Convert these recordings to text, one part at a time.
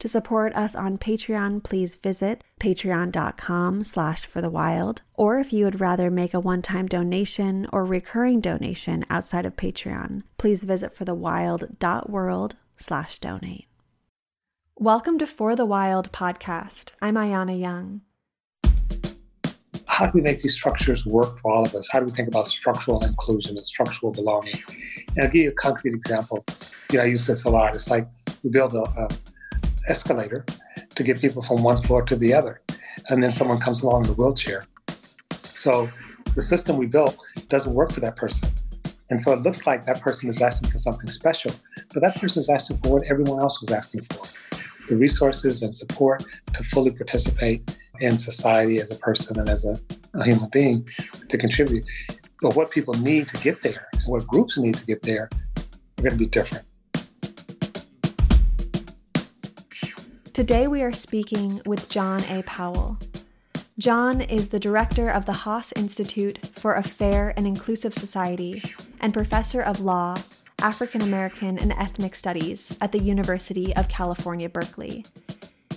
To support us on Patreon, please visit patreon.com slash for the wild. Or if you would rather make a one-time donation or recurring donation outside of Patreon, please visit forthewild.world slash donate. Welcome to For the Wild podcast. I'm Ayana Young. How do we make these structures work for all of us? How do we think about structural inclusion and structural belonging? And I'll give you a concrete example. You know, I use this a lot. It's like we build a, a escalator to get people from one floor to the other. And then someone comes along in a wheelchair. So the system we built doesn't work for that person. And so it looks like that person is asking for something special, but that person is asking for what everyone else was asking for the resources and support to fully participate in society as a person and as a, a human being to contribute. But what people need to get there and what groups need to get there are going to be different. Today we are speaking with John A. Powell. John is the director of the Haas Institute for a Fair and Inclusive Society and professor of law, African American and Ethnic Studies at the University of California, Berkeley.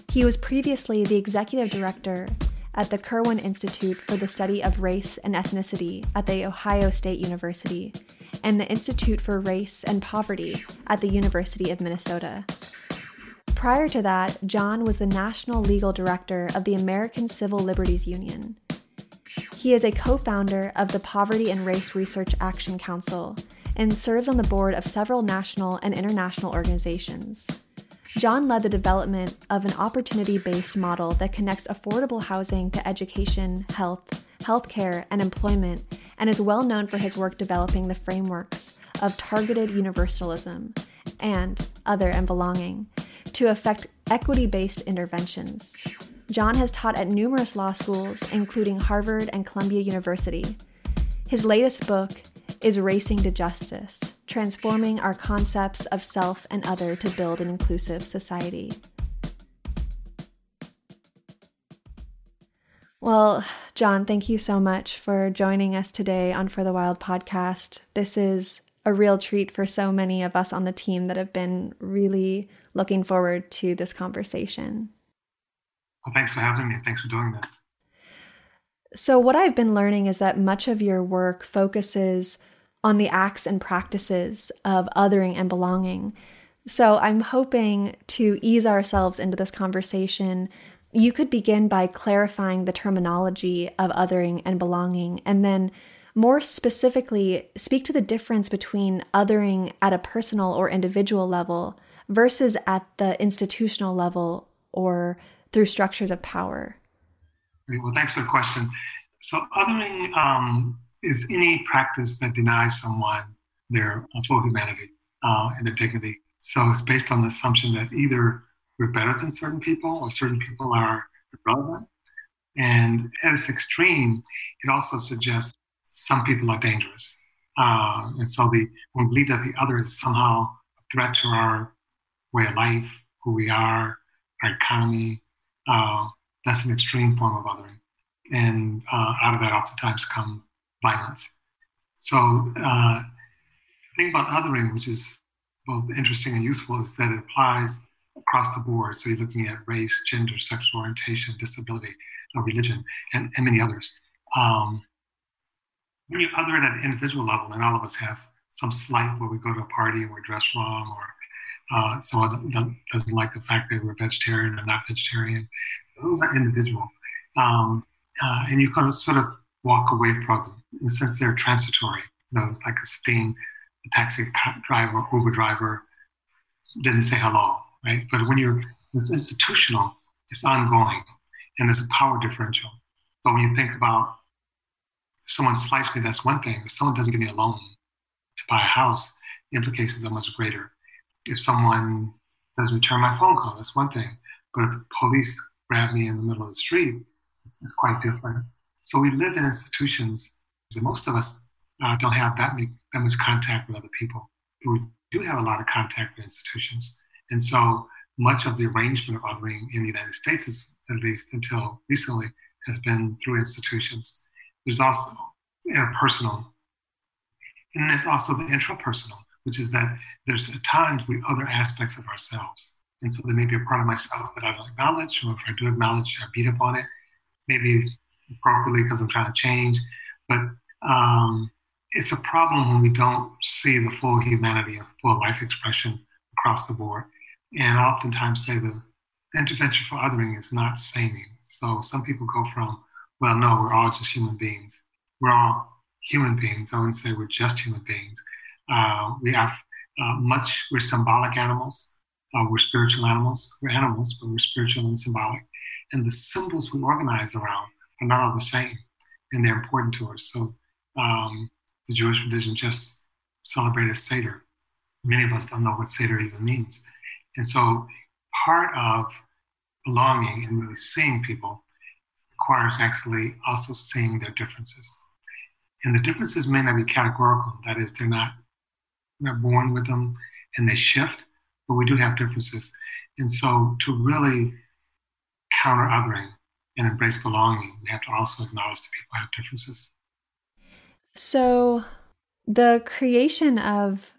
He was previously the executive director at the Kirwan Institute for the Study of Race and Ethnicity at the Ohio State University and the Institute for Race and Poverty at the University of Minnesota. Prior to that, John was the National Legal Director of the American Civil Liberties Union. He is a co founder of the Poverty and Race Research Action Council and serves on the board of several national and international organizations. John led the development of an opportunity based model that connects affordable housing to education, health, healthcare, and employment, and is well known for his work developing the frameworks of targeted universalism and other and belonging to affect equity based interventions. John has taught at numerous law schools, including Harvard and Columbia University. His latest book is Racing to Justice Transforming Our Concepts of Self and Other to Build an Inclusive Society. Well, John, thank you so much for joining us today on For the Wild podcast. This is a real treat for so many of us on the team that have been really looking forward to this conversation. Well, thanks for having me. Thanks for doing this. So, what I've been learning is that much of your work focuses on the acts and practices of othering and belonging. So, I'm hoping to ease ourselves into this conversation. You could begin by clarifying the terminology of othering and belonging, and then more specifically, speak to the difference between othering at a personal or individual level versus at the institutional level or through structures of power? Well, thanks for the question. So, othering um, is any practice that denies someone their full humanity uh, and their dignity. So, it's based on the assumption that either we're better than certain people or certain people are irrelevant. And as extreme, it also suggests some people are dangerous. Uh, and so the, we believe that the other is somehow a threat to our way of life, who we are, our economy. Uh, that's an extreme form of othering. And uh, out of that, oftentimes come violence. So, uh, the thing about othering, which is both interesting and useful, is that it applies across the board. So, you're looking at race, gender, sexual orientation, disability, uh, religion, and, and many others. Um, when you other it at an individual level, and all of us have some slight where we go to a party and we're dressed wrong or uh, someone doesn't like the fact that we're vegetarian or not vegetarian. Those are individual. Um, uh, and you kind of sort of walk away from them in the sense they're transitory. It's like a sting, a taxi driver, Uber driver didn't say hello, right? But when you're, it's institutional, it's ongoing, and there's a power differential. So when you think about someone slights me, that's one thing. If someone doesn't give me a loan to buy a house, the implications are much greater. If someone doesn't return my phone call, that's one thing. But if the police grab me in the middle of the street, it's quite different. So we live in institutions, and most of us uh, don't have that, many, that much contact with other people. But we do have a lot of contact with institutions. And so much of the arrangement of othering in the United States, is, at least until recently, has been through institutions. There's also interpersonal, and there's also the intrapersonal, which is that there's times we other aspects of ourselves. And so there may be a part of myself that I don't acknowledge, or if I do acknowledge, I beat up on it, maybe appropriately because I'm trying to change. But um, it's a problem when we don't see the full humanity of full life expression across the board. And I oftentimes say the intervention for othering is not saming. So some people go from, well, no, we're all just human beings. We're all human beings. I wouldn't say we're just human beings. Uh, we have uh, much, we're symbolic animals. Uh, we're spiritual animals. We're animals, but we're spiritual and symbolic. And the symbols we organize around are not all the same, and they're important to us. So um, the Jewish religion just celebrated Seder. Many of us don't know what Seder even means. And so part of belonging and really seeing people requires actually also seeing their differences. And the differences may not be categorical, that is, they're not they're born with them and they shift, but we do have differences. And so to really counter othering and embrace belonging, we have to also acknowledge that people have differences. So, the creation of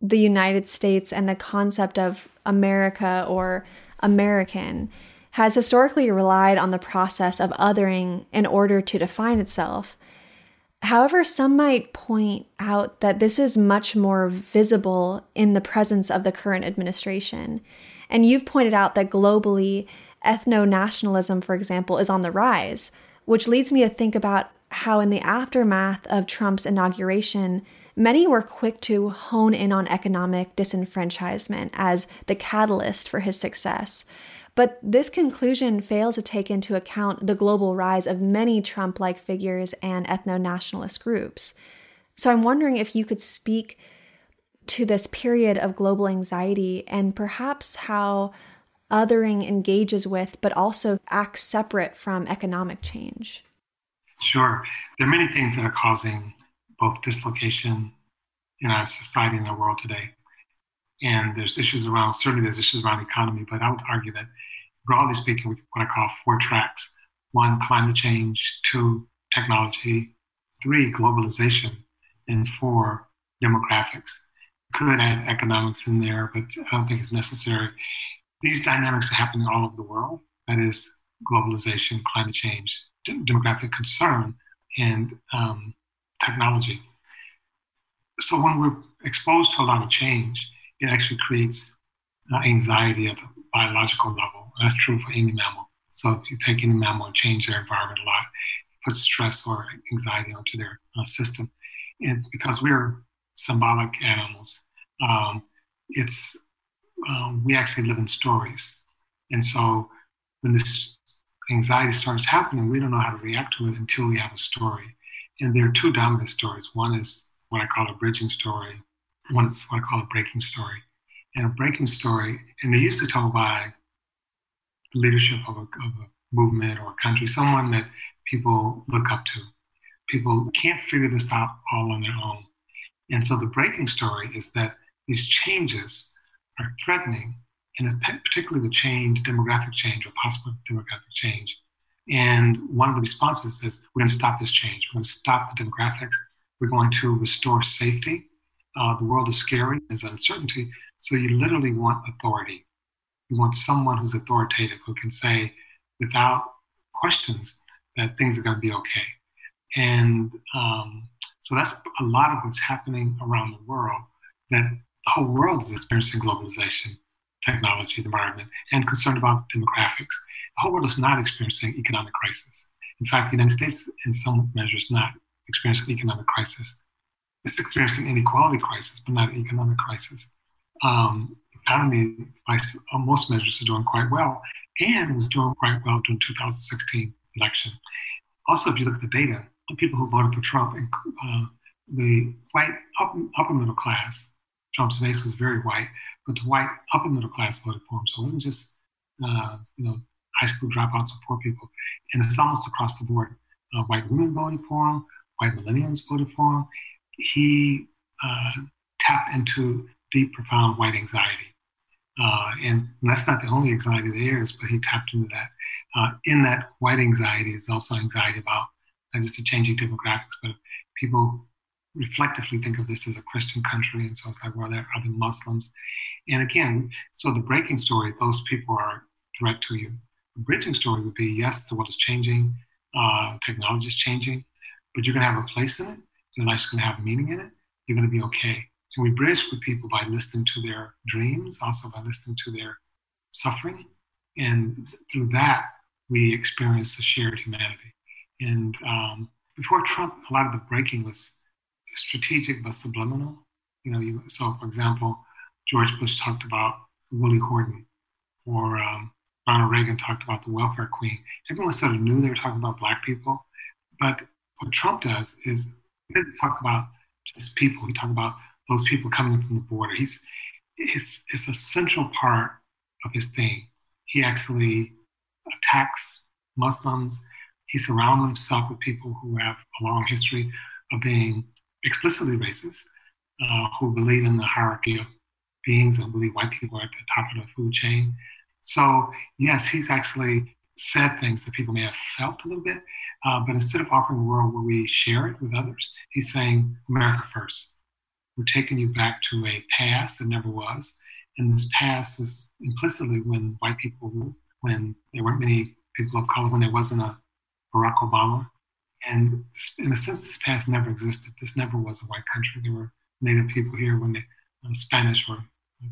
the United States and the concept of America or American has historically relied on the process of othering in order to define itself. However, some might point out that this is much more visible in the presence of the current administration. And you've pointed out that globally, ethno nationalism, for example, is on the rise, which leads me to think about how, in the aftermath of Trump's inauguration, many were quick to hone in on economic disenfranchisement as the catalyst for his success. But this conclusion fails to take into account the global rise of many Trump like figures and ethno nationalist groups. So I'm wondering if you could speak to this period of global anxiety and perhaps how othering engages with, but also acts separate from economic change. Sure. There are many things that are causing both dislocation in our society and our world today. And there's issues around, certainly there's issues around economy, but I would argue that broadly speaking, what I call four tracks. One, climate change. Two, technology. Three, globalization. And four, demographics. Could add economics in there, but I don't think it's necessary. These dynamics are happening all over the world. That is globalization, climate change, demographic concern, and um, technology. So when we're exposed to a lot of change, it actually creates uh, anxiety at the biological level. That's true for any mammal. So if you take any mammal and change their environment a lot, it puts stress or anxiety onto their uh, system. And because we're symbolic animals, um, it's um, we actually live in stories. And so when this anxiety starts happening, we don't know how to react to it until we have a story. And there are two dominant stories. One is what I call a bridging story. One is what I call a breaking story and a breaking story, and they used to tell by the leadership of a, of a movement or a country, someone that people look up to. People can't figure this out all on their own. And so the breaking story is that these changes are threatening, and particularly the change, demographic change or possible demographic change. And one of the responses is we're going to stop this change. We're going to stop the demographics. We're going to restore safety. Uh, the world is scary, there's uncertainty. So you literally want authority. You want someone who's authoritative who can say without questions that things are going to be okay. And um, so that's a lot of what's happening around the world, that the whole world is experiencing globalization, technology, the environment, and concerned about demographics. The whole world is not experiencing economic crisis. In fact, the United States, in some measures, not experiencing economic crisis. It's experiencing inequality crisis, but not an economic crisis um, economy, by most measures, are doing quite well, and was doing quite well during 2016 election. Also, if you look at the data, the people who voted for Trump, uh, the white upper, upper middle class, Trump's base was very white, but the white upper middle class voted for him. So it wasn't just uh, you know high school dropouts or poor people, and it's almost across the board. Uh, white women voted for him, white millennials voted for him. He uh, tapped into deep, profound white anxiety. Uh, and that's not the only anxiety there is, but he tapped into that. Uh, in that white anxiety is also anxiety about not just the changing demographics, but people reflectively think of this as a Christian country, and so it's like, well, there are the Muslims. And again, so the breaking story, those people are direct to you. The bridging story would be, yes, the world is changing, uh, technology is changing, but you're going to have a place in it. Your life's going to have meaning in it. You're going to be okay. And we bridge with people by listening to their dreams, also by listening to their suffering. And through that, we experience a shared humanity. And um, before Trump, a lot of the breaking was strategic but subliminal. You know, you, so for example, George Bush talked about Willie Horton, or um, Ronald Reagan talked about the welfare queen. Everyone sort of knew they were talking about black people, but what Trump does is doesn't talk about just people. He talks about those people coming from the border. He's it's, it's a central part of his thing. He actually attacks Muslims. He surrounds himself with people who have a long history of being explicitly racist, uh, who believe in the hierarchy of beings and believe white people are at the top of the food chain. So, yes, he's actually said things that people may have felt a little bit, uh, but instead of offering a world where we share it with others, he's saying America first. We're taking you back to a past that never was. And this past is implicitly when white people when there weren't many people of color, when there wasn't a Barack Obama. And in a sense, this past never existed. This never was a white country. There were native people here when the uh, Spanish or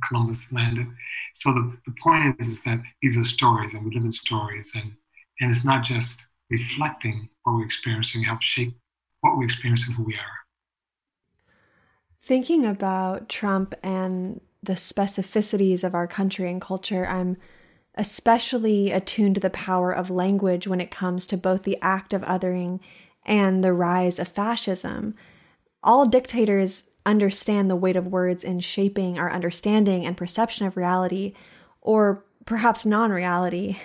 Columbus landed. So the, the point is, is that these are stories and we live in stories and, and it's not just reflecting what we're experiencing it helps shape what we experience and who we are. Thinking about Trump and the specificities of our country and culture, I'm especially attuned to the power of language when it comes to both the act of othering and the rise of fascism. All dictators understand the weight of words in shaping our understanding and perception of reality, or perhaps non reality.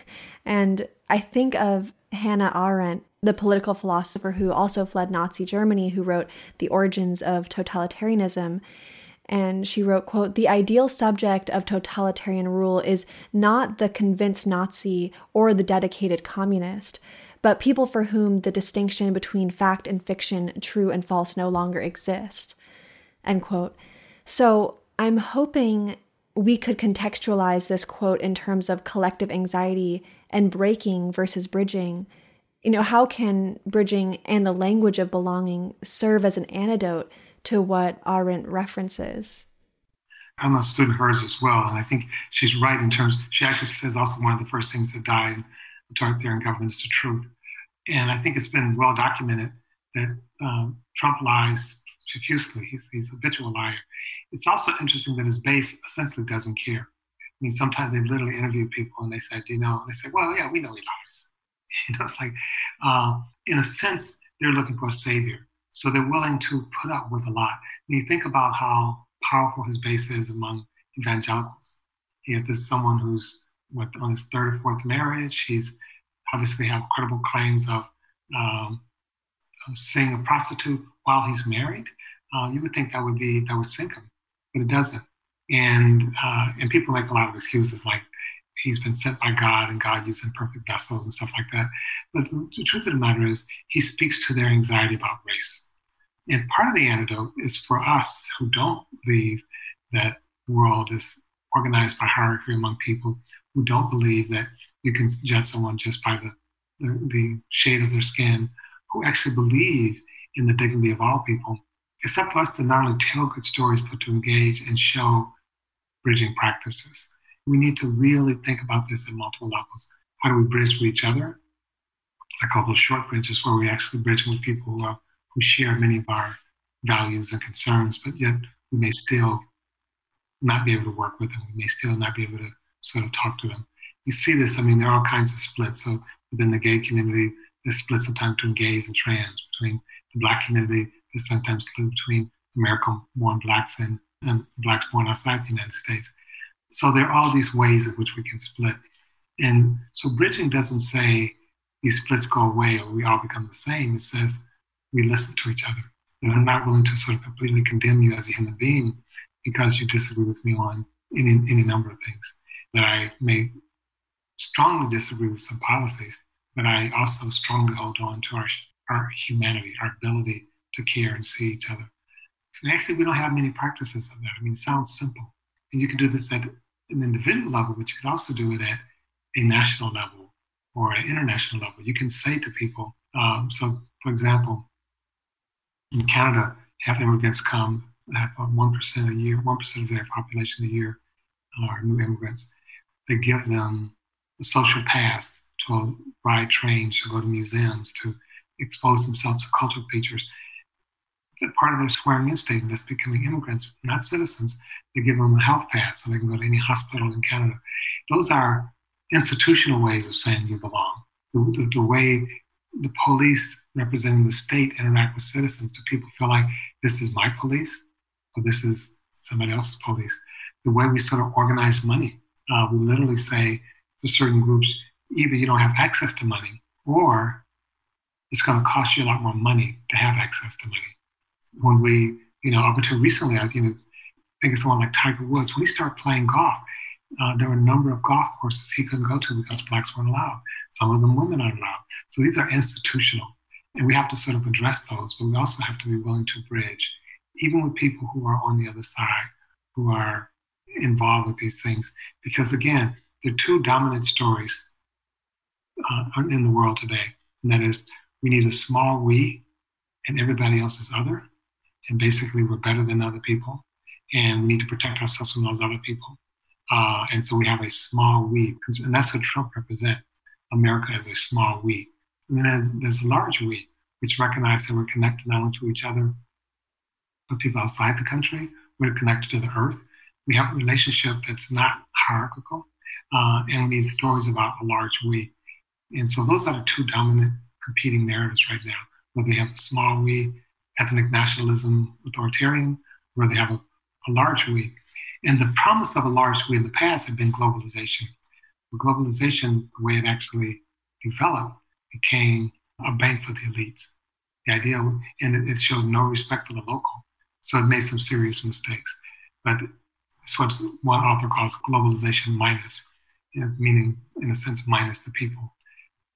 And I think of Hannah Arendt, the political philosopher who also fled Nazi Germany, who wrote The Origins of Totalitarianism. And she wrote, quote, the ideal subject of totalitarian rule is not the convinced Nazi or the dedicated communist, but people for whom the distinction between fact and fiction, true and false, no longer exist. End quote. So I'm hoping we could contextualize this quote in terms of collective anxiety and breaking versus bridging. You know, how can bridging and the language of belonging serve as an antidote to what Arendt references? I'm a student of hers as well, and I think she's right in terms. She actually says also one of the first things that die in authoritarian government is the truth, and I think it's been well documented that um, Trump lies profusely. He's, he's a habitual liar. It's also interesting that his base essentially doesn't care. I mean, sometimes they literally interview people and they say, "Do you know?" And they say, "Well, yeah, we know he lies." You know, it's like, uh, in a sense, they're looking for a savior, so they're willing to put up with a lot. When you think about how powerful his base is among evangelicals, you know, this is someone who's what on his third or fourth marriage. He's obviously have credible claims of um, seeing a prostitute while he's married, uh, you would think that would be that would sink him, but it doesn't. And uh, and people make a lot of excuses like he's been sent by God and God used imperfect vessels and stuff like that. But the, truth of the matter is, he speaks to their anxiety about race. And part of the antidote is for us who don't believe that the world is organized by hierarchy among people, who don't believe that you can judge someone just by the, the, the shade of their skin who actually believe in the dignity of all people. It's up to us to not only tell good stories, but to engage and show bridging practices. We need to really think about this at multiple levels. How do we bridge with each other? I call those short bridges where we actually bridge with people who, are, who share many of our values and concerns, but yet we may still not be able to work with them. We may still not be able to sort of talk to them. You see this, I mean, there are all kinds of splits. So within the gay community, there's splits sometimes between gays and trans, between the black community, there's sometimes split between American born blacks and and blacks born outside the United States. So there are all these ways in which we can split. And so bridging doesn't say these splits go away or we all become the same. It says we listen to each other. And I'm not willing to sort of completely condemn you as a human being because you disagree with me on any, any number of things. That I may strongly disagree with some policies, but I also strongly hold on to our, our humanity, our ability to care and see each other. And actually, we don't have many practices of that. I mean, it sounds simple. And you can do this at an individual level, but you could also do it at a national level or an international level. You can say to people, um, so for example, in Canada, half immigrants come, have 1% a year, 1% of their population a year are new immigrants. They give them a social pass to ride trains, to go to museums, to expose themselves to cultural features. That part of their swearing in statement is becoming immigrants, not citizens. They give them a health pass so they can go to any hospital in Canada. Those are institutional ways of saying you belong. The, the, the way the police representing the state interact with citizens, do people feel like this is my police or this is somebody else's police? The way we sort of organize money, uh, we literally say to certain groups, either you don't have access to money or it's going to cost you a lot more money to have access to money. When we, you know, up until recently, I think of someone like Tiger Woods, when he started playing golf, uh, there were a number of golf courses he couldn't go to because blacks weren't allowed. Some of them women aren't allowed. So these are institutional. And we have to sort of address those, but we also have to be willing to bridge, even with people who are on the other side, who are involved with these things. Because again, the two dominant stories uh, in the world today, and that is we need a small we and everybody else is other. And basically, we're better than other people. And we need to protect ourselves from those other people. Uh, and so we have a small we, and that's what Trump represents America as a small we. And then there's, there's a large we, which recognizes that we're connected not only to each other, but people outside the country. We're connected to the earth. We have a relationship that's not hierarchical, uh, and we need stories about a large we. And so those are the two dominant competing narratives right now, where they have a small we, ethnic nationalism, authoritarian, where they have a, a large we. And the promise of a large we in the past had been globalization. But globalization, the way it actually developed, became a bank for the elites. The idea, and it, showed no respect for the local. So it made some serious mistakes. But it's what one author calls globalization minus, you know, meaning, in a sense, minus the people.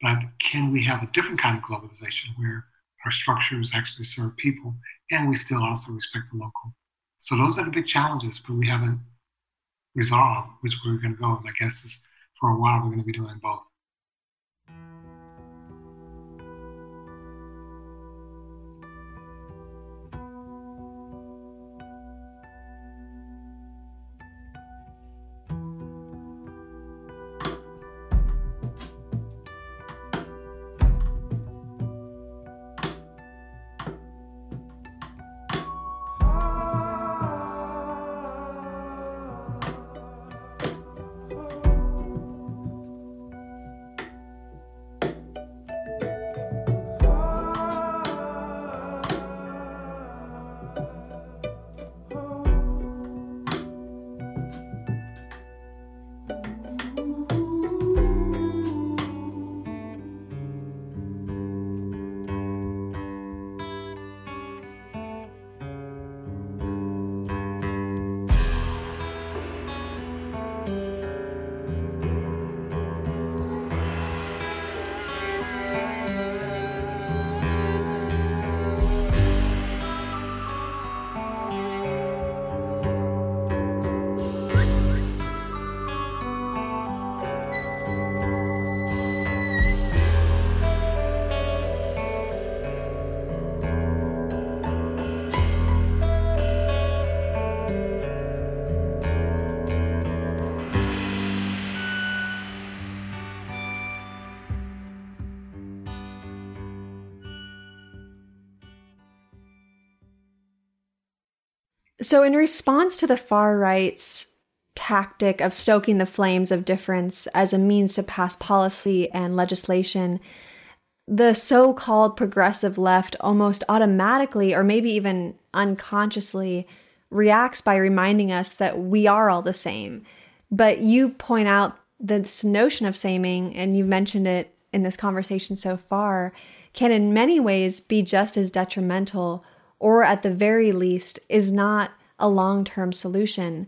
But can we have a different kind of globalization where our structures actually serve people and we still also respect the local? So those are the big challenges, but we haven't resolved which way we're going to go. I guess is for a while we're going to be doing both. So, in response to the far right's tactic of stoking the flames of difference as a means to pass policy and legislation, the so called progressive left almost automatically, or maybe even unconsciously, reacts by reminding us that we are all the same. But you point out this notion of saming, and you've mentioned it in this conversation so far, can in many ways be just as detrimental, or at the very least, is not a long term solution.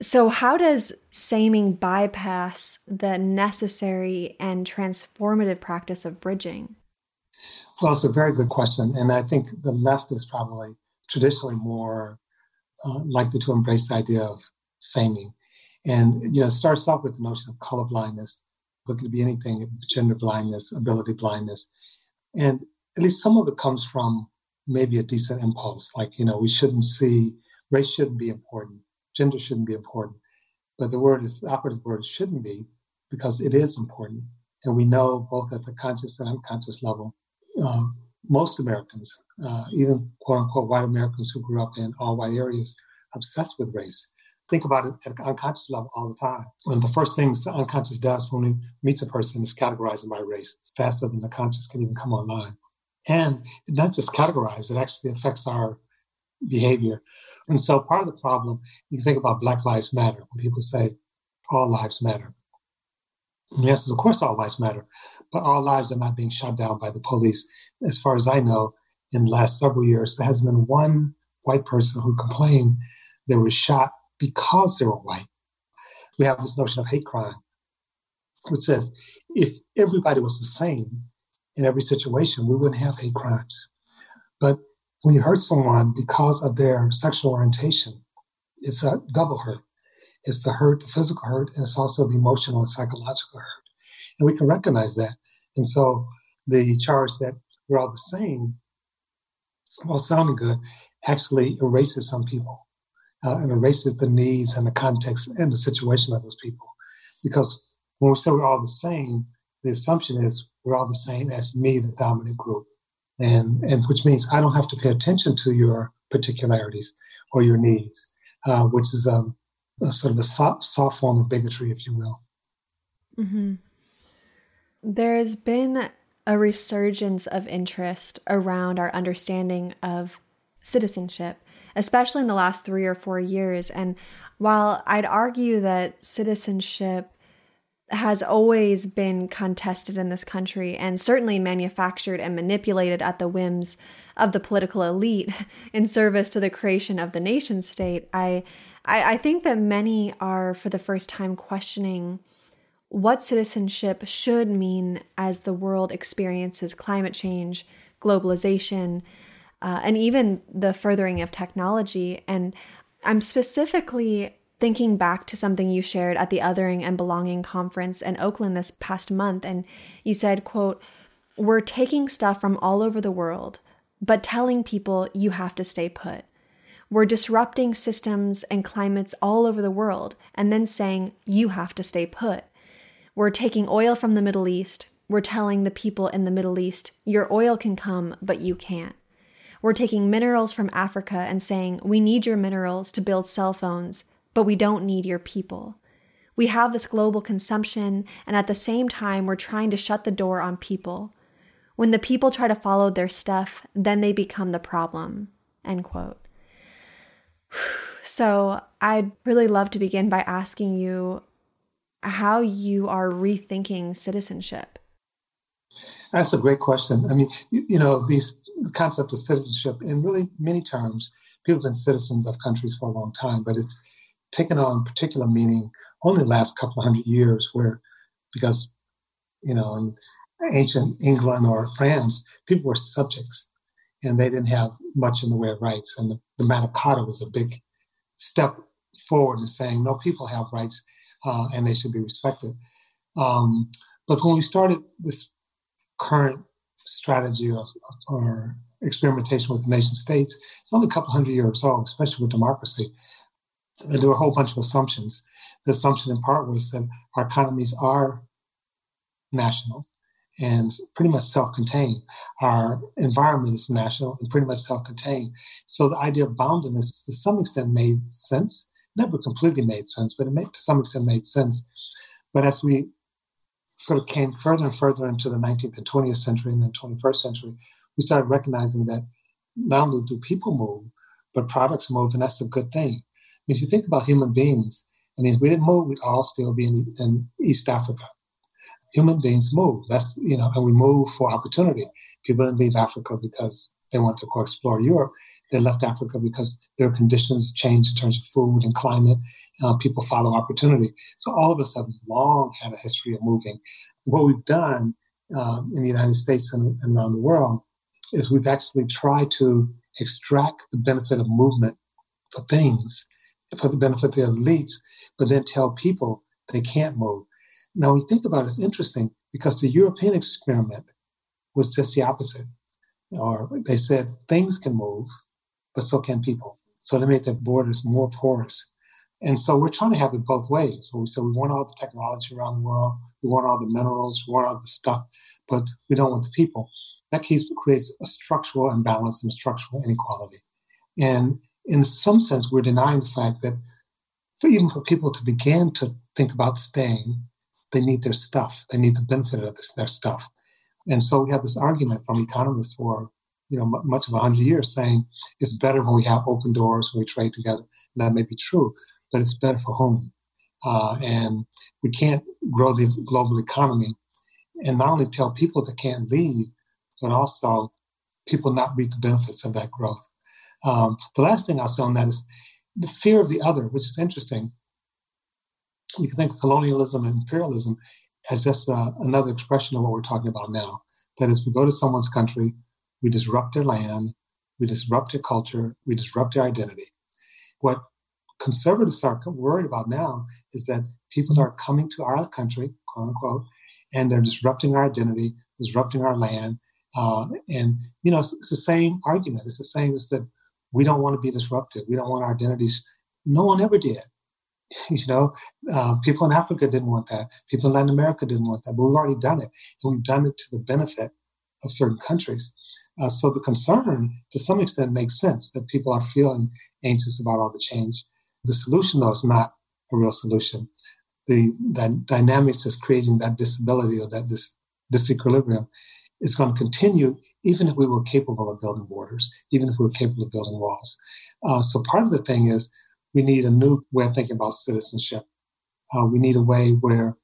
So, how does saming bypass the necessary and transformative practice of bridging? Well, it's a very good question. And I think the left is probably traditionally more uh, likely to embrace the idea of saming. And, you know, starts off with the notion of color blindness, but could be anything, gender blindness, ability blindness. And at least some of it comes from maybe a decent impulse, like, you know, we shouldn't see, race shouldn't be important gender shouldn't be important. But the word is the operative word shouldn't be because it is important. And we know both at the conscious and unconscious level, uh, most Americans, uh, even quote unquote white Americans who grew up in all white areas, obsessed with race. Think about it at unconscious level all the time. One of the first things the unconscious does when it meets a person is categorize them by race, faster than the conscious can even come online. And not just categorize, it actually affects our behavior. And so part of the problem, you think about Black Lives Matter, when people say all lives matter. yes, of course, all lives matter, but all lives are not being shot down by the police. As far as I know, in the last several years, there hasn't been one white person who complained they were shot because they were white. We have this notion of hate crime, which says if everybody was the same in every situation, we wouldn't have hate crimes. But when you hurt someone because of their sexual orientation, it's a double hurt. It's the hurt, the physical hurt, and it's also the emotional and psychological hurt. And we can recognize that. And so the charge that we're all the same, while sounding good, actually erases some people uh, and erases the needs and the context and the situation of those people. Because when we say we're all the same, the assumption is we're all the same as me, the dominant group and and which means I don't have to pay attention to your particularities or your needs, uh, which is a, a, sort of a soft, soft, form of bigotry, if you will. Mm-hmm. There's been a resurgence of interest around our understanding of citizenship, especially in the last three or four years. And while I'd argue that citizenship has always been contested in this country and certainly manufactured and manipulated at the whims of the political elite in service to the creation of the nation state. I, I, I think that many are for the first time questioning what citizenship should mean as the world experiences climate change, globalization, uh, and even the furthering of technology. And I'm specifically thinking back to something you shared at the Othering and Belonging conference in Oakland this past month and you said, quote, "We're taking stuff from all over the world, but telling people you have to stay put. We're disrupting systems and climates all over the world and then saying you have to stay put. We're taking oil from the Middle East. We're telling the people in the Middle East, your oil can come, but you can't. We're taking minerals from Africa and saying, we need your minerals to build cell phones, but we don't need your people. We have this global consumption, and at the same time, we're trying to shut the door on people. When the people try to follow their stuff, then they become the problem. End quote. So, I'd really love to begin by asking you how you are rethinking citizenship. That's a great question. I mean, you, you know, these the concept of citizenship, in really many terms, people have been citizens of countries for a long time, but it's taken on particular meaning only the last couple hundred years, where because you know in ancient England or France, people were subjects and they didn't have much in the way of rights. And the, the Magna Carta was a big step forward in saying no, people have rights uh, and they should be respected. Um, but when we started this current strategy of, or experimentation with the nation states, it's only a couple hundred years old, especially with democracy. There were a whole bunch of assumptions. The assumption in part was that our economies are national and pretty much self-contained. Our environment is national and pretty much self-contained. So the idea of boundedness to some extent made sense. Never completely made sense, but it made, to some extent made sense. But as we sort of came further and further into the 19th and 20th century and then 21st century, we started recognizing that not only do people move, but products move, and that's a good thing. If you think about human beings, I mean, if we didn't move, we'd all still be in, in East Africa. Human beings move. That's, you know, and we move for opportunity. People didn't leave Africa because they want to go explore Europe. They left Africa because their conditions changed in terms of food and climate. Uh, people follow opportunity. So all of us have long had a history of moving. What we've done um, in the United States and, and around the world is we've actually tried to extract the benefit of movement for things, for the benefit of the elites, but then tell people they can't move. Now, when you think about it, it's interesting because the European experiment was just the opposite. Or they said things can move, but so can people. So they made their borders more porous. And so we're trying to have it both ways. Where we say we want all the technology around the world, we want all the minerals, we want all the stuff, but we don't want the people. That creates a structural imbalance and a structural inequality. And in some sense, we're denying the fact that for even for people to begin to think about staying, they need their stuff. They need the benefit of this, their stuff. And so we have this argument from economists for you know m- much of 100 years saying it's better when we have open doors, when we trade together. And that may be true, but it's better for whom? Uh, and we can't grow the global economy and not only tell people they can't leave, but also people not reap the benefits of that growth. Um, the last thing I'll say on that is the fear of the other, which is interesting. You can think of colonialism and imperialism as just uh, another expression of what we're talking about now. That is, we go to someone's country, we disrupt their land, we disrupt their culture, we disrupt their identity. What conservatives are worried about now is that people are coming to our country, quote unquote, and they're disrupting our identity, disrupting our land. Uh, and, you know, it's, it's, the same argument. It's the same as that we don't want to be disrupted. We don't want our identities. No one ever did. you know, uh, people in Africa didn't want that. People in Latin America didn't want that. But we've already done it. And we've done it to the benefit of certain countries. Uh, so the concern, to some extent, makes sense that people are feeling anxious about all the change. The solution, though, is not a real solution. The that dynamics that's creating that disability or that dis, disequilibrium is going to continue even if we were capable of building borders, even if we were capable of building walls. Uh, so part of the thing is we need a new way of thinking about citizenship. Uh, we need a way where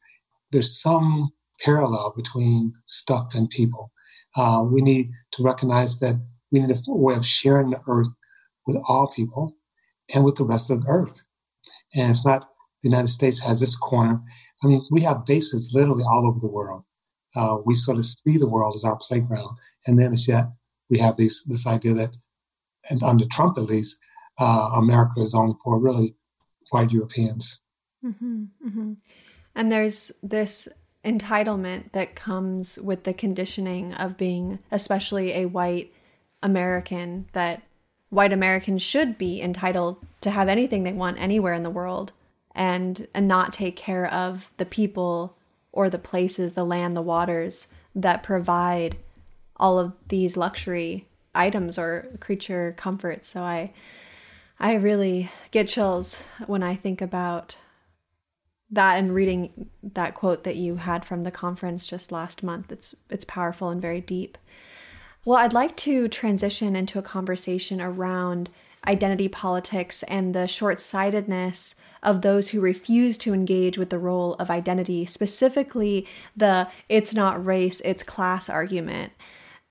there's some parallel between stuff and people. Uh, we need to recognize that we need a way of sharing the earth with all people and with the rest of the earth. And it's not the United States has this corner. I mean, we have bases literally all over the world uh, we sort of see the world as our playground. And then as yet we have this this idea that, and under Trump at least, uh, America is only for really white Europeans. Mm-hmm, mm-hmm. And there's this entitlement that comes with the conditioning of being, especially a white American, that white Americans should be entitled to have anything they want anywhere in the world and and not take care of the people or the places, the land, the waters that provide all of these luxury items or creature comforts. So I I really get chills when I think about that and reading that quote that you had from the conference just last month. It's it's powerful and very deep. Well, I'd like to transition into a conversation around identity politics and the short sightedness of those who refuse to engage with the role of identity, specifically the it's not race, it's class argument.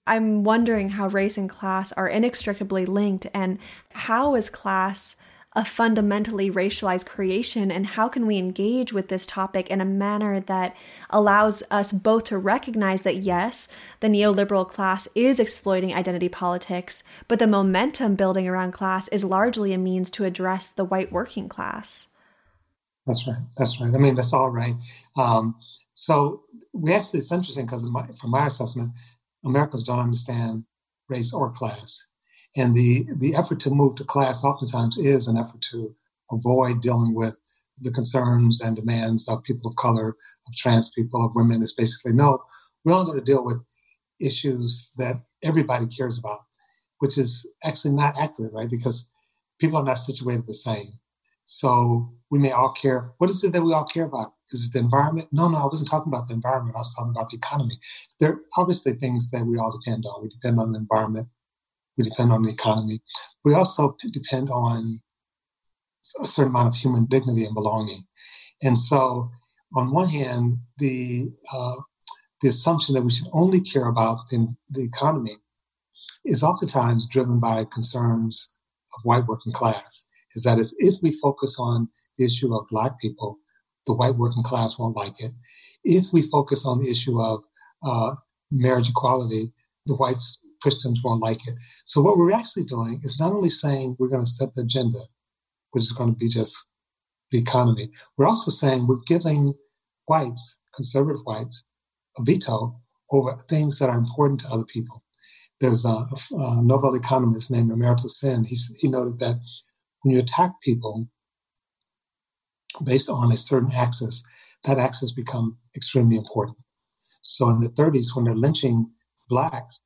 I'm wondering how race and class are inextricably linked and how is class a fundamentally racialized creation and how can we engage with this topic in a manner that allows us both to recognize that yes the neoliberal class is exploiting identity politics but the momentum building around class is largely a means to address the white working class that's right that's right i mean that's all right um, so we actually it's interesting because from my assessment americans don't understand race or class and the, the effort to move to class oftentimes is an effort to avoid dealing with the concerns and demands of people of color, of trans people, of women. It's basically no, we're only going to deal with issues that everybody cares about, which is actually not accurate, right? Because people are not situated the same. So we may all care. What is it that we all care about? Is it the environment? No, no, I wasn't talking about the environment. I was talking about the economy. There are obviously things that we all depend on. We depend on the environment We depend on the economy. We also depend on a certain amount of human dignity and belonging. And so, on one hand, the uh, the assumption that we should only care about the, the economy is oftentimes driven by concerns of white working class. Is that is if we focus on the issue of black people, the white working class won't like it. If we focus on the issue of uh, marriage equality, the whites Christians won't like it. So what we're actually doing is not only saying we're going to set the agenda, which is going to be just the economy, we're also saying we're giving whites, conservative whites, a veto over things that are important to other people. There's a, a Nobel economist named Amartya Sen. He noted that when you attack people based on a certain axis, that axis become extremely important. So in the 30s, when they're lynching blacks,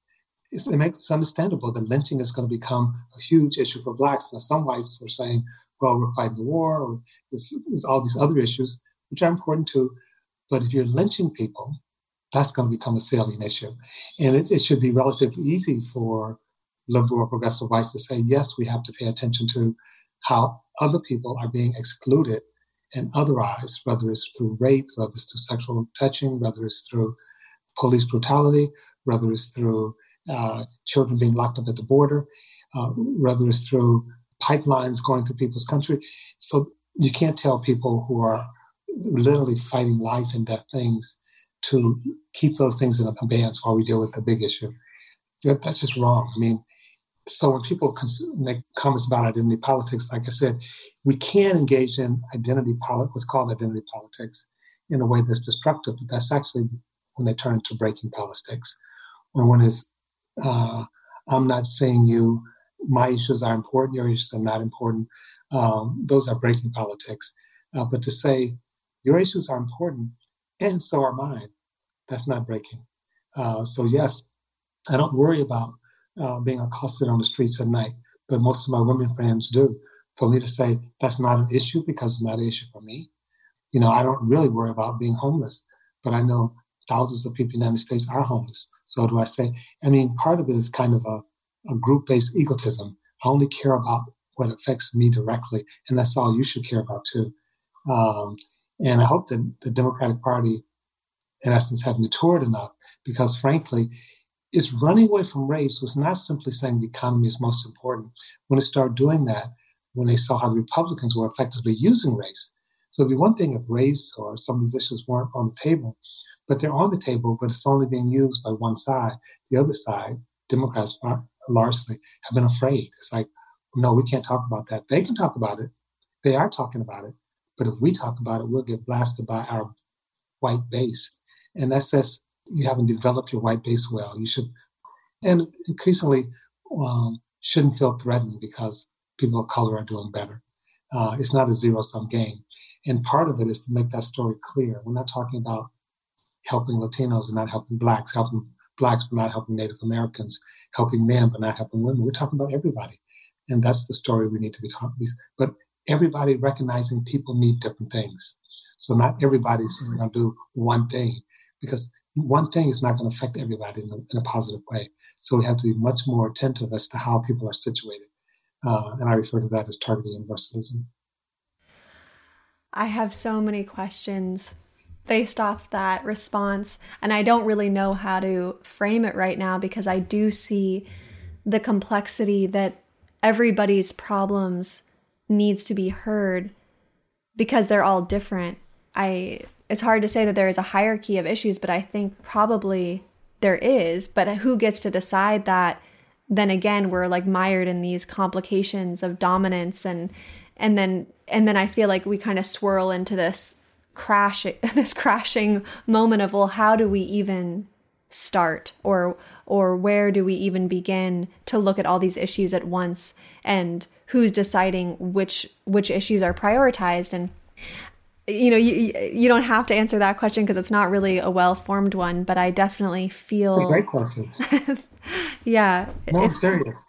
it makes it understandable that lynching is going to become a huge issue for blacks. Now, some whites were saying, well, we're fighting the war, or there's, there's all these other issues, which are important too. But if you're lynching people, that's going to become a salient issue. And it, it should be relatively easy for liberal or progressive whites to say, yes, we have to pay attention to how other people are being excluded and otherized, whether it's through rape, whether it's through sexual touching, whether it's through police brutality, whether it's through uh, children being locked up at the border, uh, whether it's through pipelines going through people's country. So you can't tell people who are literally fighting life and death things to keep those things in abeyance while we deal with the big issue. That's just wrong. I mean, so when people make comments about identity politics, like I said, we can engage in identity politics, what's called identity politics, in a way that's destructive, but that's actually when they turn into breaking politics. When one is, uh, I'm not saying you, my issues are important, your issues are not important. Um, those are breaking politics. Uh, but to say your issues are important and so are mine, that's not breaking. Uh, so yes, I don't worry about uh, being accosted on the streets at night, but most of my women friends do. For me to say that's not an issue because it's not an issue for me, you know, I don't really worry about being homeless, but I know thousands of people in the United States are homeless. So do I say? I mean, part of it is kind of a, a group-based egotism. I only care about what affects me directly, and that's all you should care about too. Um, and I hope that the Democratic Party, in essence, have matured enough because, frankly, its running away from race was not simply saying the economy is most important. When it started doing that, when they saw how the Republicans were effectively using race. So it'd be one thing if race or some of these issues weren't on the table, but they're on the table, but it's only being used by one side. The other side, Democrats largely, have been afraid. It's like, no, we can't talk about that. They can talk about it. They are talking about it. But if we talk about it, we'll get blasted by our white base. And that says you haven't developed your white base well. You should, and increasingly, um, shouldn't feel threatened because people of color are doing better. Uh, it's not a zero sum game. And part of it is to make that story clear. We're not talking about helping Latinos and not helping blacks, helping blacks but not helping Native Americans, helping men but not helping women. We're talking about everybody. And that's the story we need to be talking. But everybody recognizing people need different things. So not everybody's going to do one thing because one thing is not going to affect everybody in a, in a, positive way. So we have to be much more attentive as to how people are situated. Uh, and I refer to that as targeted universalism. I have so many questions based off that response, and I don't really know how to frame it right now because I do see the complexity that everybody's problems needs to be heard because they're all different. I it's hard to say that there is a hierarchy of issues, but I think probably there is. But who gets to decide that? Then again, we're like mired in these complications of dominance and and then and then I feel like we kind of swirl into this crash this crashing moment of well, how do we even start or or where do we even begin to look at all these issues at once and who's deciding which which issues are prioritized and you know, you you don't have to answer that question because it's not really a well formed one, but I definitely feel a great question. yeah, no, I'm serious.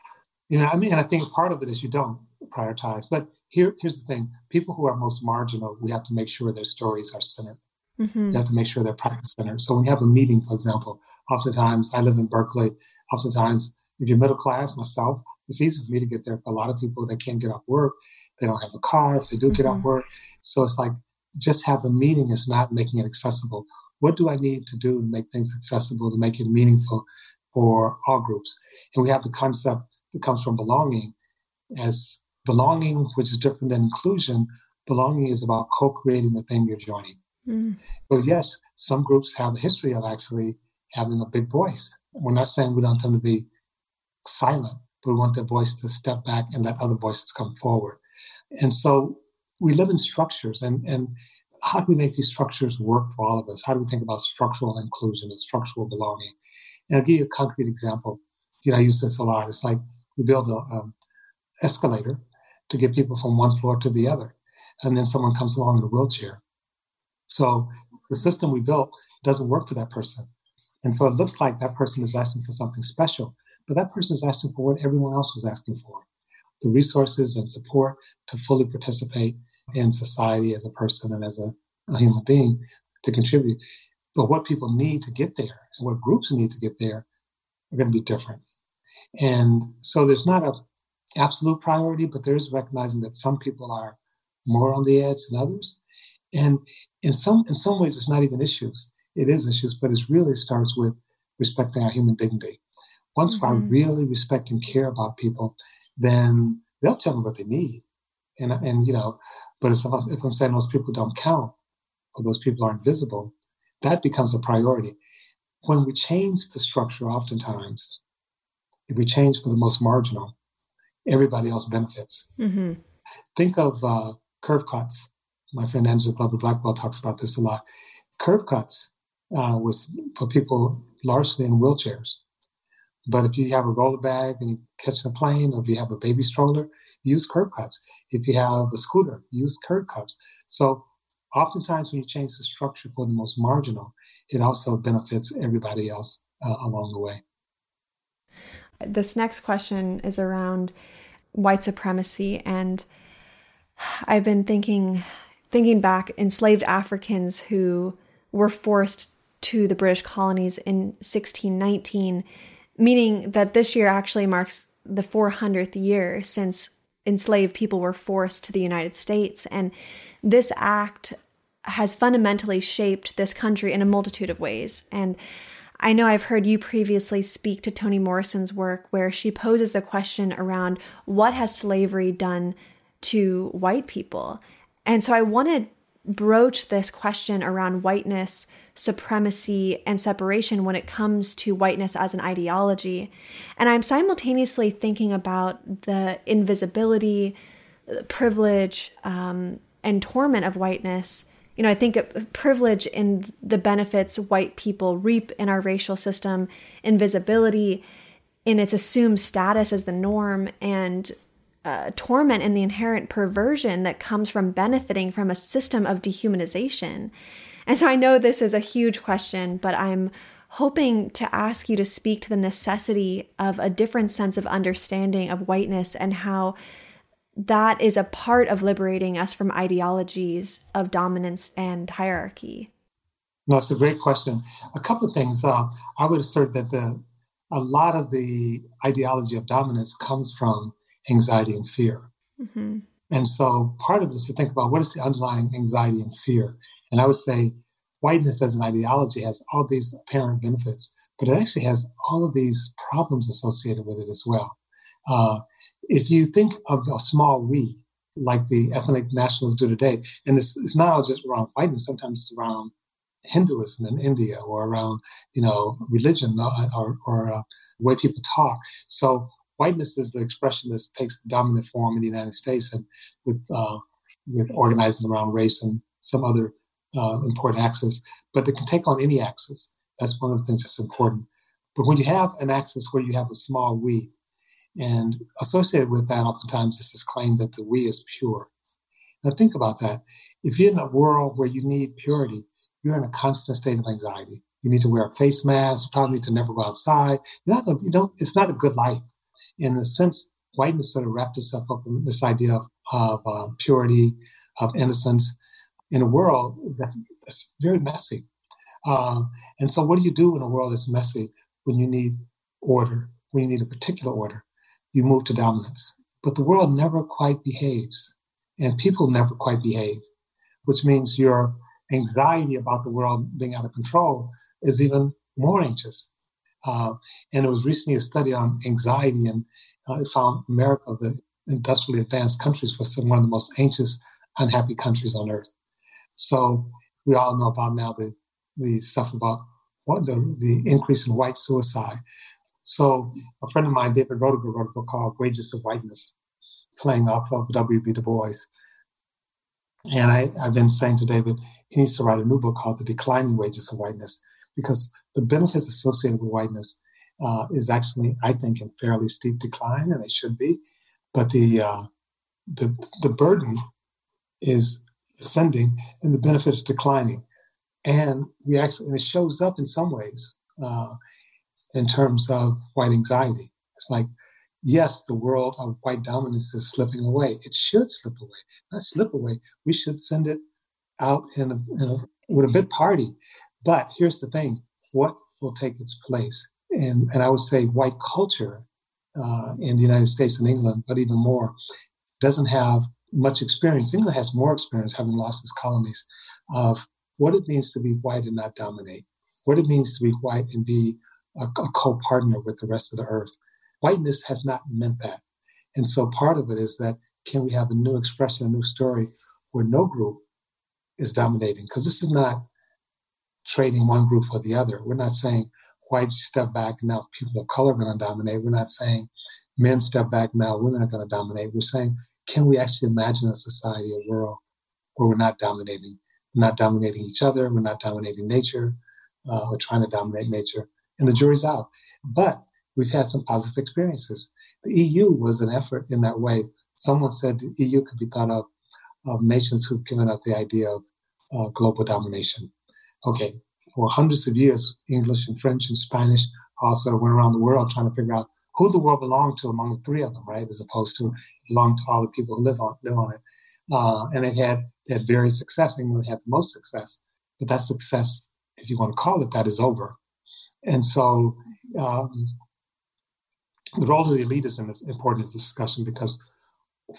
You know, I mean, I think part of it is you don't prioritize. But here, here's the thing: people who are most marginal, we have to make sure their stories are centered. Mm-hmm. We have to make sure they're practice centered. So when you have a meeting, for example, oftentimes I live in Berkeley. Oftentimes If you're middle class, myself, it's easy for me to get there. But a lot of people that can't get off work, they don't have a car. If they do get mm-hmm. off work, so it's like just have the meaning is not making it accessible. What do I need to do to make things accessible, to make it meaningful for all groups? And we have the concept that comes from belonging as belonging, which is different than inclusion. Belonging is about co-creating the thing you're joining. Mm. So yes, some groups have a history of actually having a big voice. We're not saying we don't want them to be silent, but we want their voice to step back and let other voices come forward. And so we live in structures and, and how do we make these structures work for all of us? How do we think about structural inclusion and structural belonging? And I'll give you a concrete example. You know, I use this a lot. It's like we build an um, escalator to get people from one floor to the other. And then someone comes along in a wheelchair. So the system we built doesn't work for that person. And so it looks like that person is asking for something special, but that person is asking for what everyone else was asking for the resources and support to fully participate in society as a person and as a, a human being to contribute. But what people need to get there and what groups need to get there are going to be different. And so there's not a absolute priority, but there is recognizing that some people are more on the edge than others. And in some in some ways it's not even issues. It is issues, but it really starts with respecting our human dignity. Once mm-hmm. I really respect and care about people, then they'll tell me what they need. And and you know, but if I'm, saying those people don't count or those people are invisible, that becomes a priority. When we change the structure, oftentimes, if we change for the most marginal, everybody else benefits. Mm-hmm. Think of uh, curb cuts. My friend Angela Glover Blackwell talks about this a lot. Curb cuts uh, was for people largely in wheelchairs. But if you have a roller bag and you catch a plane, or if you have a baby stroller, use curb cuts. If you have a scooter, use curb cuts. So oftentimes when you change the structure for the most marginal, it also benefits everybody else uh, along the way. This next question is around white supremacy and I've been thinking thinking back enslaved Africans who were forced to the British colonies in 1619 meaning that this year actually marks the 400th year since enslaved people were forced to the United States. And this act has fundamentally shaped this country in a multitude of ways. And I know I've heard you previously speak to Toni Morrison's work where she poses the question around what has slavery done to white people? And so I want to broach this question around whiteness supremacy and separation when it comes to whiteness as an ideology. And I'm simultaneously thinking about the invisibility, privilege, um, and torment of whiteness. You know, I think privilege in the benefits white people reap in our racial system, invisibility in its assumed status as the norm, and uh, torment in the inherent perversion that comes from benefiting from a system of dehumanization. And so I know this is a huge question, but I'm hoping to ask you to speak to the necessity of a different sense of understanding of whiteness and how that is a part of liberating us from ideologies of dominance and hierarchy. No, it's a great question. A couple of things. Uh, I would assert that the a lot of the ideology of dominance comes from anxiety and fear. Mm-hmm. And so part of it is to think about what is the underlying anxiety and fear. And I would say whiteness as an ideology has all these apparent benefits, but it actually has all of these problems associated with it as well. Uh, if you think of a small we, like the ethnic nationalists do today, and it's, it's not all just around whiteness, sometimes it's around Hinduism in India or around, you know, religion uh, or, or uh, the way people talk. So whiteness is the expression that takes the dominant form in the United States and with, uh, with organizing around race and some other uh, important axis, but it can take on any axis. That's one of the things that's important. But when you have an axis where you have a small we, and associated with that, oftentimes is this claim that the we is pure. Now think about that. If you're in a world where you need purity, you're in a constant state of anxiety. You need to wear a face mask. You probably need to never go outside. You're not, you don't, it's not a good life. In a sense, whiteness sort of wrapped itself up in this idea of, of uh, purity, of innocence, in a world that's, very messy. Uh, and so, what do you do in a world that's messy when you need order, when you need a particular order, you move to dominance. But the world never quite behaves, and people never quite behave, which means your anxiety about the world being out of control is even more anxious. Uh, and it was recently a study on anxiety, and uh, it found America, the industrially advanced countries, was one of the most anxious, unhappy countries on earth. So we all know about now the, the stuff about what the, the increase in white suicide. So a friend of mine, David Roediger, wrote a book called Wages of Whiteness, playing off of W.B. Du Bois. And I, I've been saying to David, he needs to write a new book called The Declining Wages of Whiteness, because the benefits associated with whiteness uh, is actually, I think, in fairly steep decline, and it should be. But the uh, the the burden is ascending, and the benefit is declining. And we actually, and it shows up in some ways uh, in terms of white anxiety. It's like, yes, the world of white dominance is slipping away. It should slip away, not slip away. We should send it out in a, in a, with a big party. But here's the thing: what will take its place? And and I would say white culture uh, in the United States and England, but even more, doesn't have much experience. England has more experience, having lost its colonies, of what it means to be white and not dominate, what it means to be white and be a, a co partner with the rest of the earth. Whiteness has not meant that. And so part of it is that can we have a new expression, a new story where no group is dominating? Because this is not trading one group for the other. We're not saying white step back now people of color are going to dominate. We're not saying men step back now women are going to dominate. We're saying can we actually imagine a society, a world where we're not dominating, we're not dominating each other, we're not dominating nature, uh, we're trying to dominate nature, and the jury's out. But we've had some positive experiences. The EU was an effort in that way. Someone said the EU could be thought of of nations who've given up the idea of uh, global domination. Okay, for hundreds of years, English and French and Spanish also went around the world trying to figure out who the world belonged to among the three of them, right? As opposed to belong to all the people who live on live on it. Uh, and they had they had various success. England had the most success, but that success, if you want to call it that, is over. And so um, the role of the elite is important in this discussion because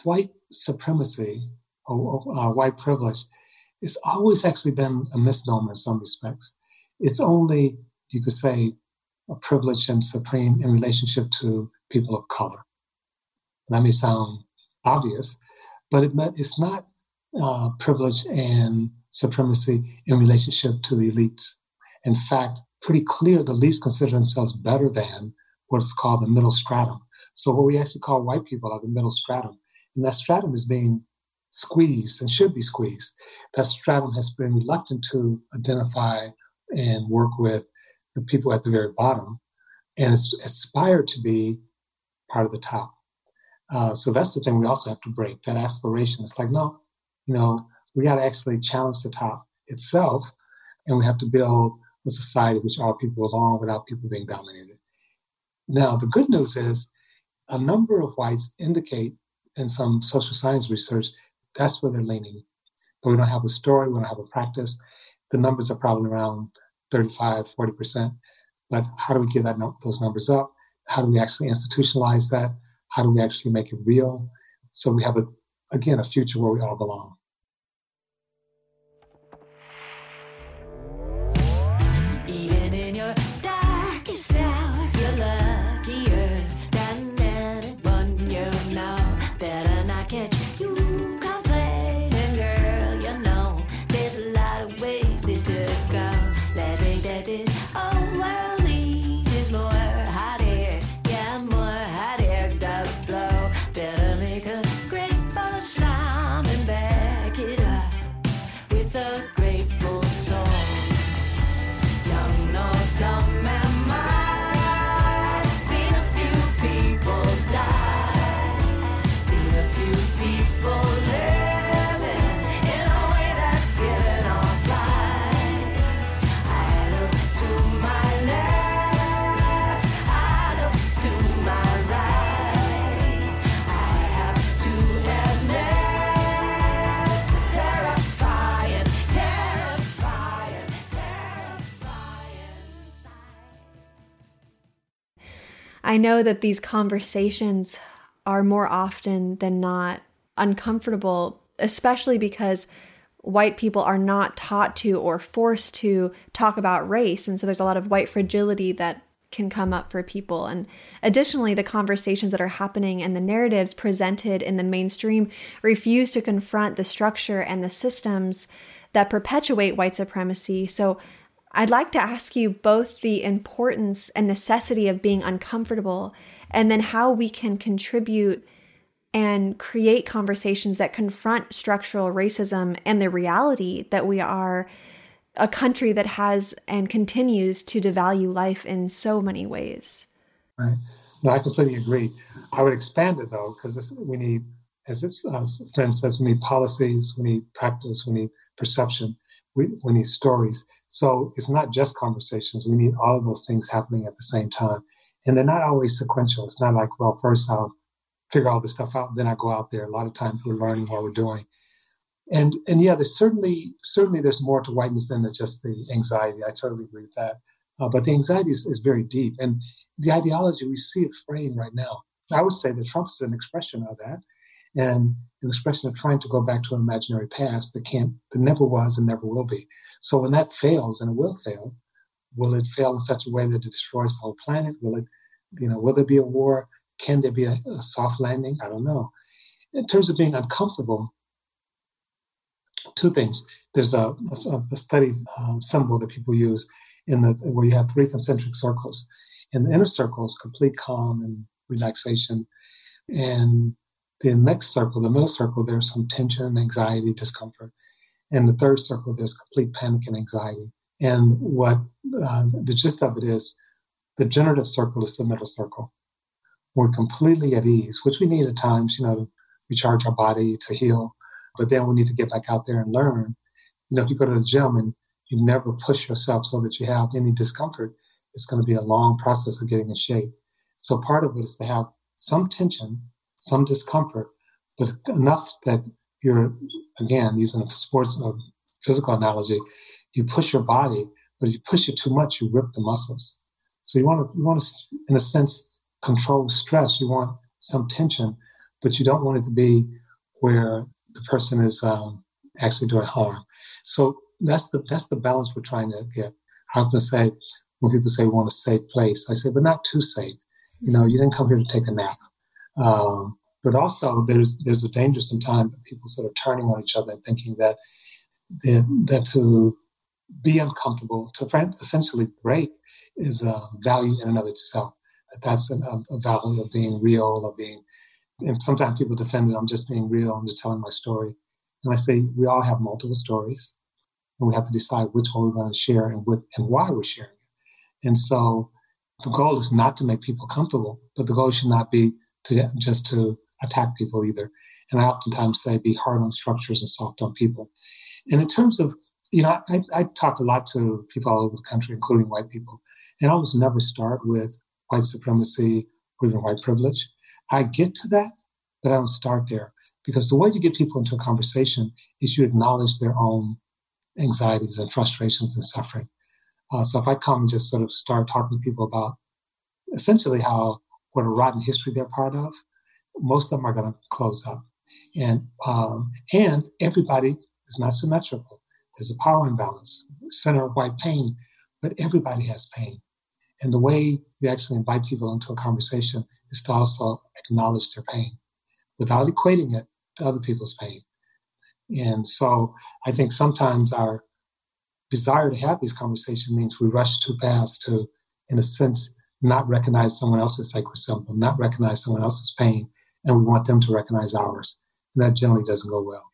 white supremacy or uh, white privilege has always actually been a misnomer in some respects. It's only, you could say, a privilege and supreme in relationship to people of color. That may sound obvious, but it, it's not uh, privilege and supremacy in relationship to the elites. In fact, pretty clear the elites consider themselves better than what's called the middle stratum. So what we actually call white people are the middle stratum. And that stratum is being squeezed and should be squeezed. That stratum has been reluctant to identify and work with the people at the very bottom and aspire to be part of the top. Uh, so that's the thing we also have to break that aspiration. It's like, no, you know, we got to actually challenge the top itself, and we have to build a society which all people belong without people being dominated. Now, the good news is a number of whites indicate in some social science research that's where they're leaning. But we don't have a story, we don't have a practice. The numbers are probably around 35, 40%. But how do we get that those numbers up? How do we actually institutionalize that? How do we actually make it real? So we have a again a future where we all belong. I know that these conversations are more often than not uncomfortable, especially because white people are not taught to or forced to talk about race. And so there's a lot of white fragility that can come up for people. And additionally, the conversations that are happening and the narratives presented in the mainstream refuse to confront the structure and the systems that perpetuate white supremacy. So I'd like to ask you both the importance and necessity of being uncomfortable and then how we can contribute and create conversations that confront structural racism and the reality that we are a country that has and continues to devalue life in so many ways. Right. No, I completely agree. I would expand it though, because we need, as this uh, friend says, we need policies, we need practice, we need perception, we, we need stories. So it's not just conversations. We need all of those things happening at the same time. And they're not always sequential. It's not like, well, first I'll figure all this stuff out, then I go out there. A lot of times we're learning what we're doing and and yeah, there's certainly certainly there's more to whiteness than just the anxiety. I totally agree with that. Uh, but the anxiety is, is very deep, and the ideology we see it framed right now. I would say that Trump is an expression of that, and an expression of trying to go back to an imaginary past that can't, that never was and never will be. So when that fails, and it will fail, will it fail in such a way that it destroys the whole planet? Will it, you know, will there be a war? Can there be a, a soft landing? I don't know. In terms of being uncomfortable, two things. There's a, a study um, symbol that people use in the where you have three concentric circles. In the inner circle is complete calm and relaxation, and the next circle, the middle circle, there's some tension, anxiety, discomfort. In the third circle, there's complete panic and anxiety. And what uh, the gist of it is, the generative circle is the middle circle. We're completely at ease, which we need at times, you know, to recharge our body, to heal but then we need to get back out there and learn. You know, if you go to the gym and you never push yourself so that you have any discomfort, it's going to be a long process of getting in shape. So part of it is to have some tension, some discomfort, but enough that you're, again, using a sports or physical analogy, you push your body, but if you push it too much, you rip the muscles. So you want to, you want to, in a sense, control stress. You want some tension, but you don't want it to be where the person is um, actually doing harm. So that's the that's the balance we're trying to get. I often say when people say we want a safe place, I say, but not too safe. You know, you didn't come here to take a nap. Um, but also, there's there's a danger sometimes of people sort of turning on each other and thinking that that, that to be uncomfortable, to essentially break, is a value in and of itself. That that's a, a value of being real, of being and sometimes people defend it. I'm just being real. I'm just telling my story. And I say we all have multiple stories, and we have to decide which one we're going to share and what and why we're sharing it. And so the goal is not to make people comfortable, but the goal should not be to just to attack people either. And I oftentimes say be hard on structures and soft on people. And in terms of, you know, I, I talk a lot to people all over the country, including white people, and I almost never start with white supremacy or even white privilege. I get to that, but I don't start there because the way you get people into a conversation is you acknowledge their own anxieties and frustrations and suffering. Uh, so if I come and just sort of start talking to people about essentially how what a rotten history they're part of, most of them are going to close up. And um, and everybody is not symmetrical. There's a power imbalance, center of white pain, but everybody has pain. And the way you actually invite people into a conversation is to also acknowledge their pain without equating it to other people's pain. And so I think sometimes our desire to have these conversations means we rush too fast to, in a sense, not recognize someone else's sacred symbol, not recognize someone else's pain, and we want them to recognize ours. And that generally doesn't go well.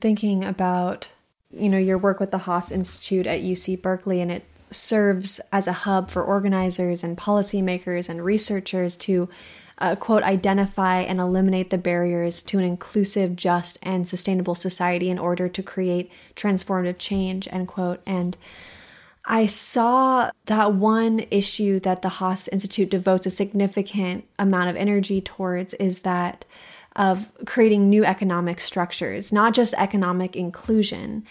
Thinking about, you know, your work with the Haas Institute at UC Berkeley, and it serves as a hub for organizers and policymakers and researchers to uh, quote identify and eliminate the barriers to an inclusive just and sustainable society in order to create transformative change end quote and I saw that one issue that the Haas Institute devotes a significant amount of energy towards is that of creating new economic structures, not just economic inclusion.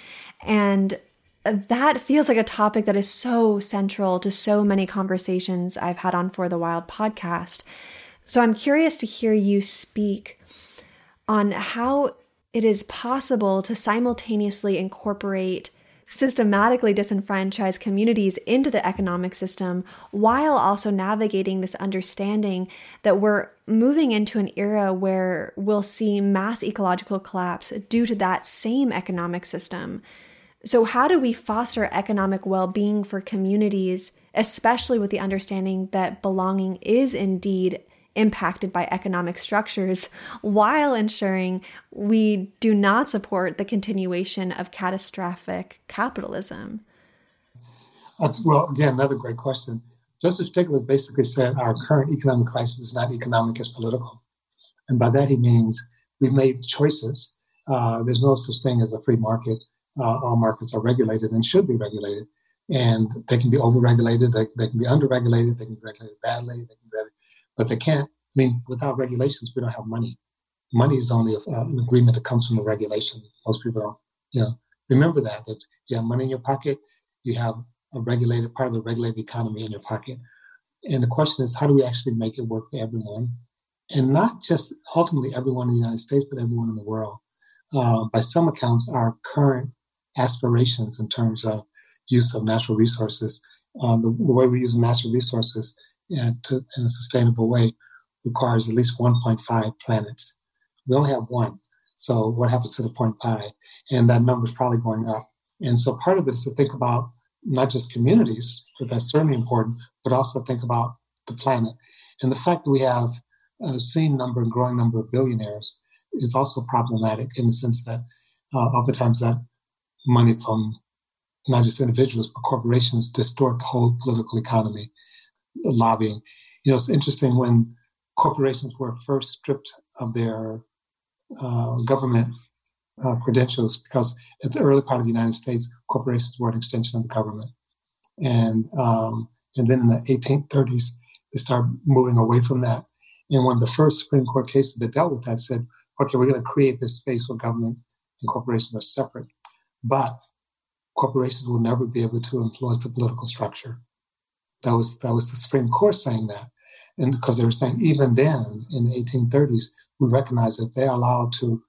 And that feels like a topic that is so central to so many conversations I've had on For the Wild podcast. So I'm curious to hear you speak on how it is possible to simultaneously incorporate systematically disenfranchise communities into the economic system while also navigating this understanding that we're moving into an era where we'll see mass ecological collapse due to that same economic system. So, how do we foster economic well being for communities, especially with the understanding that belonging is indeed impacted by economic structures while ensuring we do not support the continuation of catastrophic capitalism? That's, well, again, another great question. Joseph Stiglitz basically said our current economic crisis is not economic, it's political. And by that he means we've made choices. Uh, there's no such thing as a free market. Uh, all markets are regulated and should be regulated. And they can be overregulated, they, they can be underregulated, they can be regulated badly, they can be but they can't. I mean, without regulations, we don't have money. Money is only an agreement that comes from a regulation. Most people don't, you know, remember that that you have money in your pocket, you have a regulated part of the regulated economy in your pocket. And the question is, how do we actually make it work for everyone? And not just ultimately everyone in the United States, but everyone in the world. Uh, by some accounts, our current aspirations in terms of use of natural resources, uh, the, the, way we use natural resources to, in a sustainable way requires at least 1.5 planets. We only have one. So what happens to the 0.5? And that number is probably going up. And so part of it is to think about not just communities, but that's certainly important, but also think about the planet. And the fact that we have a seen number and growing number of billionaires is also problematic in the sense that uh, oftentimes that money from not just individuals, but corporations distort the whole political economy lobbying. You know, it's interesting when corporations were first stripped of their uh, government uh, credentials because at the early part of the United States, corporations were an extension of the government. And, um, and then in the 1830s, they started moving away from that. And one of the first Supreme Court cases that dealt with that said, okay, we're going to create this space where government and corporations are separate. But corporations will never be able to influence the political structure. That was that was the Supreme Court saying that, and because they were saying even then in the 1830s, we recognize that they're allowed to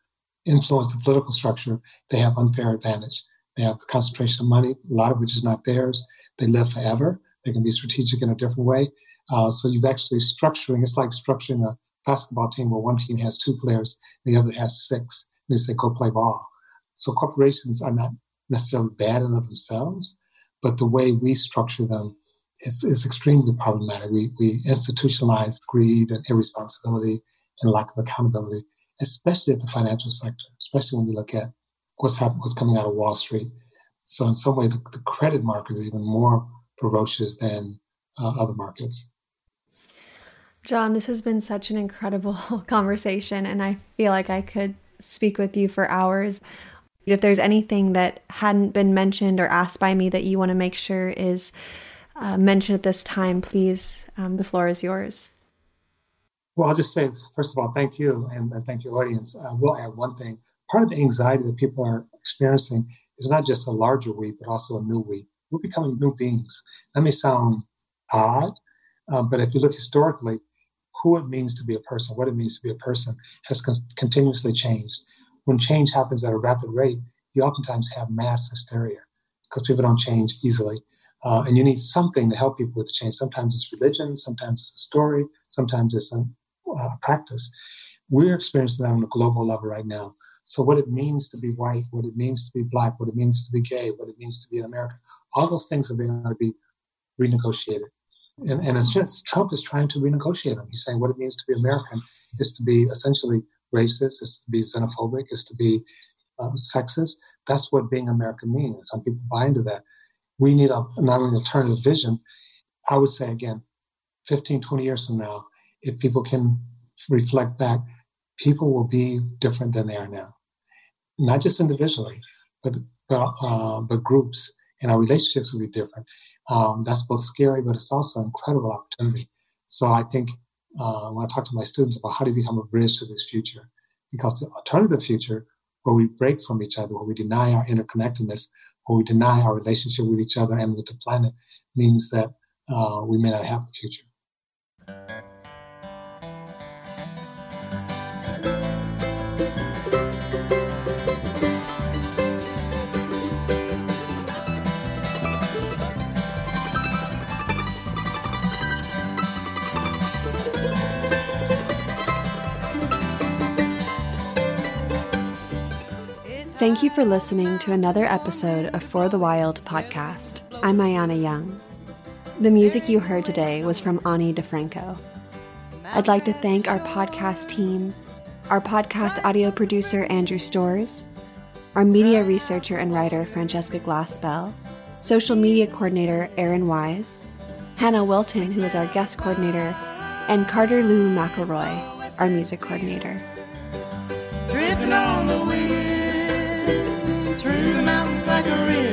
influence the political structure, they have unfair advantage. They have the concentration of money, a lot of which is not theirs. They live forever. They can be strategic in a different way. Uh, so you've actually structuring. It's like structuring a basketball team where one team has two players, and the other has six. And they say go play ball. So corporations are not necessarily bad in of themselves, but the way we structure them is, is extremely problematic. We, we institutionalize greed and irresponsibility and lack of accountability, especially at the financial sector, especially when we look at what's happening, what's coming out of Wall Street. So in some way, the, the credit market is even more ferocious than uh, other markets. John, this has been such an incredible conversation, and I feel like I could speak with you for hours. If there's anything that hadn't been mentioned or asked by me that you want to make sure is uh, mention at this time, please, um, the floor is yours. Well, I'll just say, first of all, thank you and, and thank your audience. Uh, we'll add one thing. Part of the anxiety that people are experiencing is not just a larger we, but also a new we. We're becoming new beings. That may sound odd, uh, but if you look historically, who it means to be a person, what it means to be a person, has con- continuously changed. When change happens at a rapid rate, you oftentimes have mass hysteria because people don't change easily. Uh, and you need something to help people with the change. Sometimes it's religion, sometimes it's a story, sometimes it's a uh, practice. We're experiencing that on a global level right now. So, what it means to be white, what it means to be black, what it means to be gay, what it means to be an American, all those things are going to be renegotiated. And, and it's just Trump is trying to renegotiate them. He's saying what it means to be American is to be essentially racist, is to be xenophobic, is to be uh, sexist. That's what being American means. Some people buy into that we need a, not an alternative vision. I would say again, 15, 20 years from now, if people can reflect back, people will be different than they are now. Not just individually, but but, uh, but groups and our relationships will be different. Um, that's both scary, but it's also an incredible opportunity. So I think uh, when I talk to my students about how to become a bridge to this future, because the alternative future, where we break from each other, where we deny our interconnectedness, or we deny our relationship with each other and with the planet means that uh, we may not have a future. Thank you for listening to another episode of For the Wild podcast. I'm Ayana Young. The music you heard today was from Ani DiFranco. I'd like to thank our podcast team, our podcast audio producer, Andrew Stores, our media researcher and writer, Francesca Glassbell, social media coordinator, Aaron Wise, Hannah Wilton, who is our guest coordinator, and Carter Lou McElroy, our music coordinator like a river.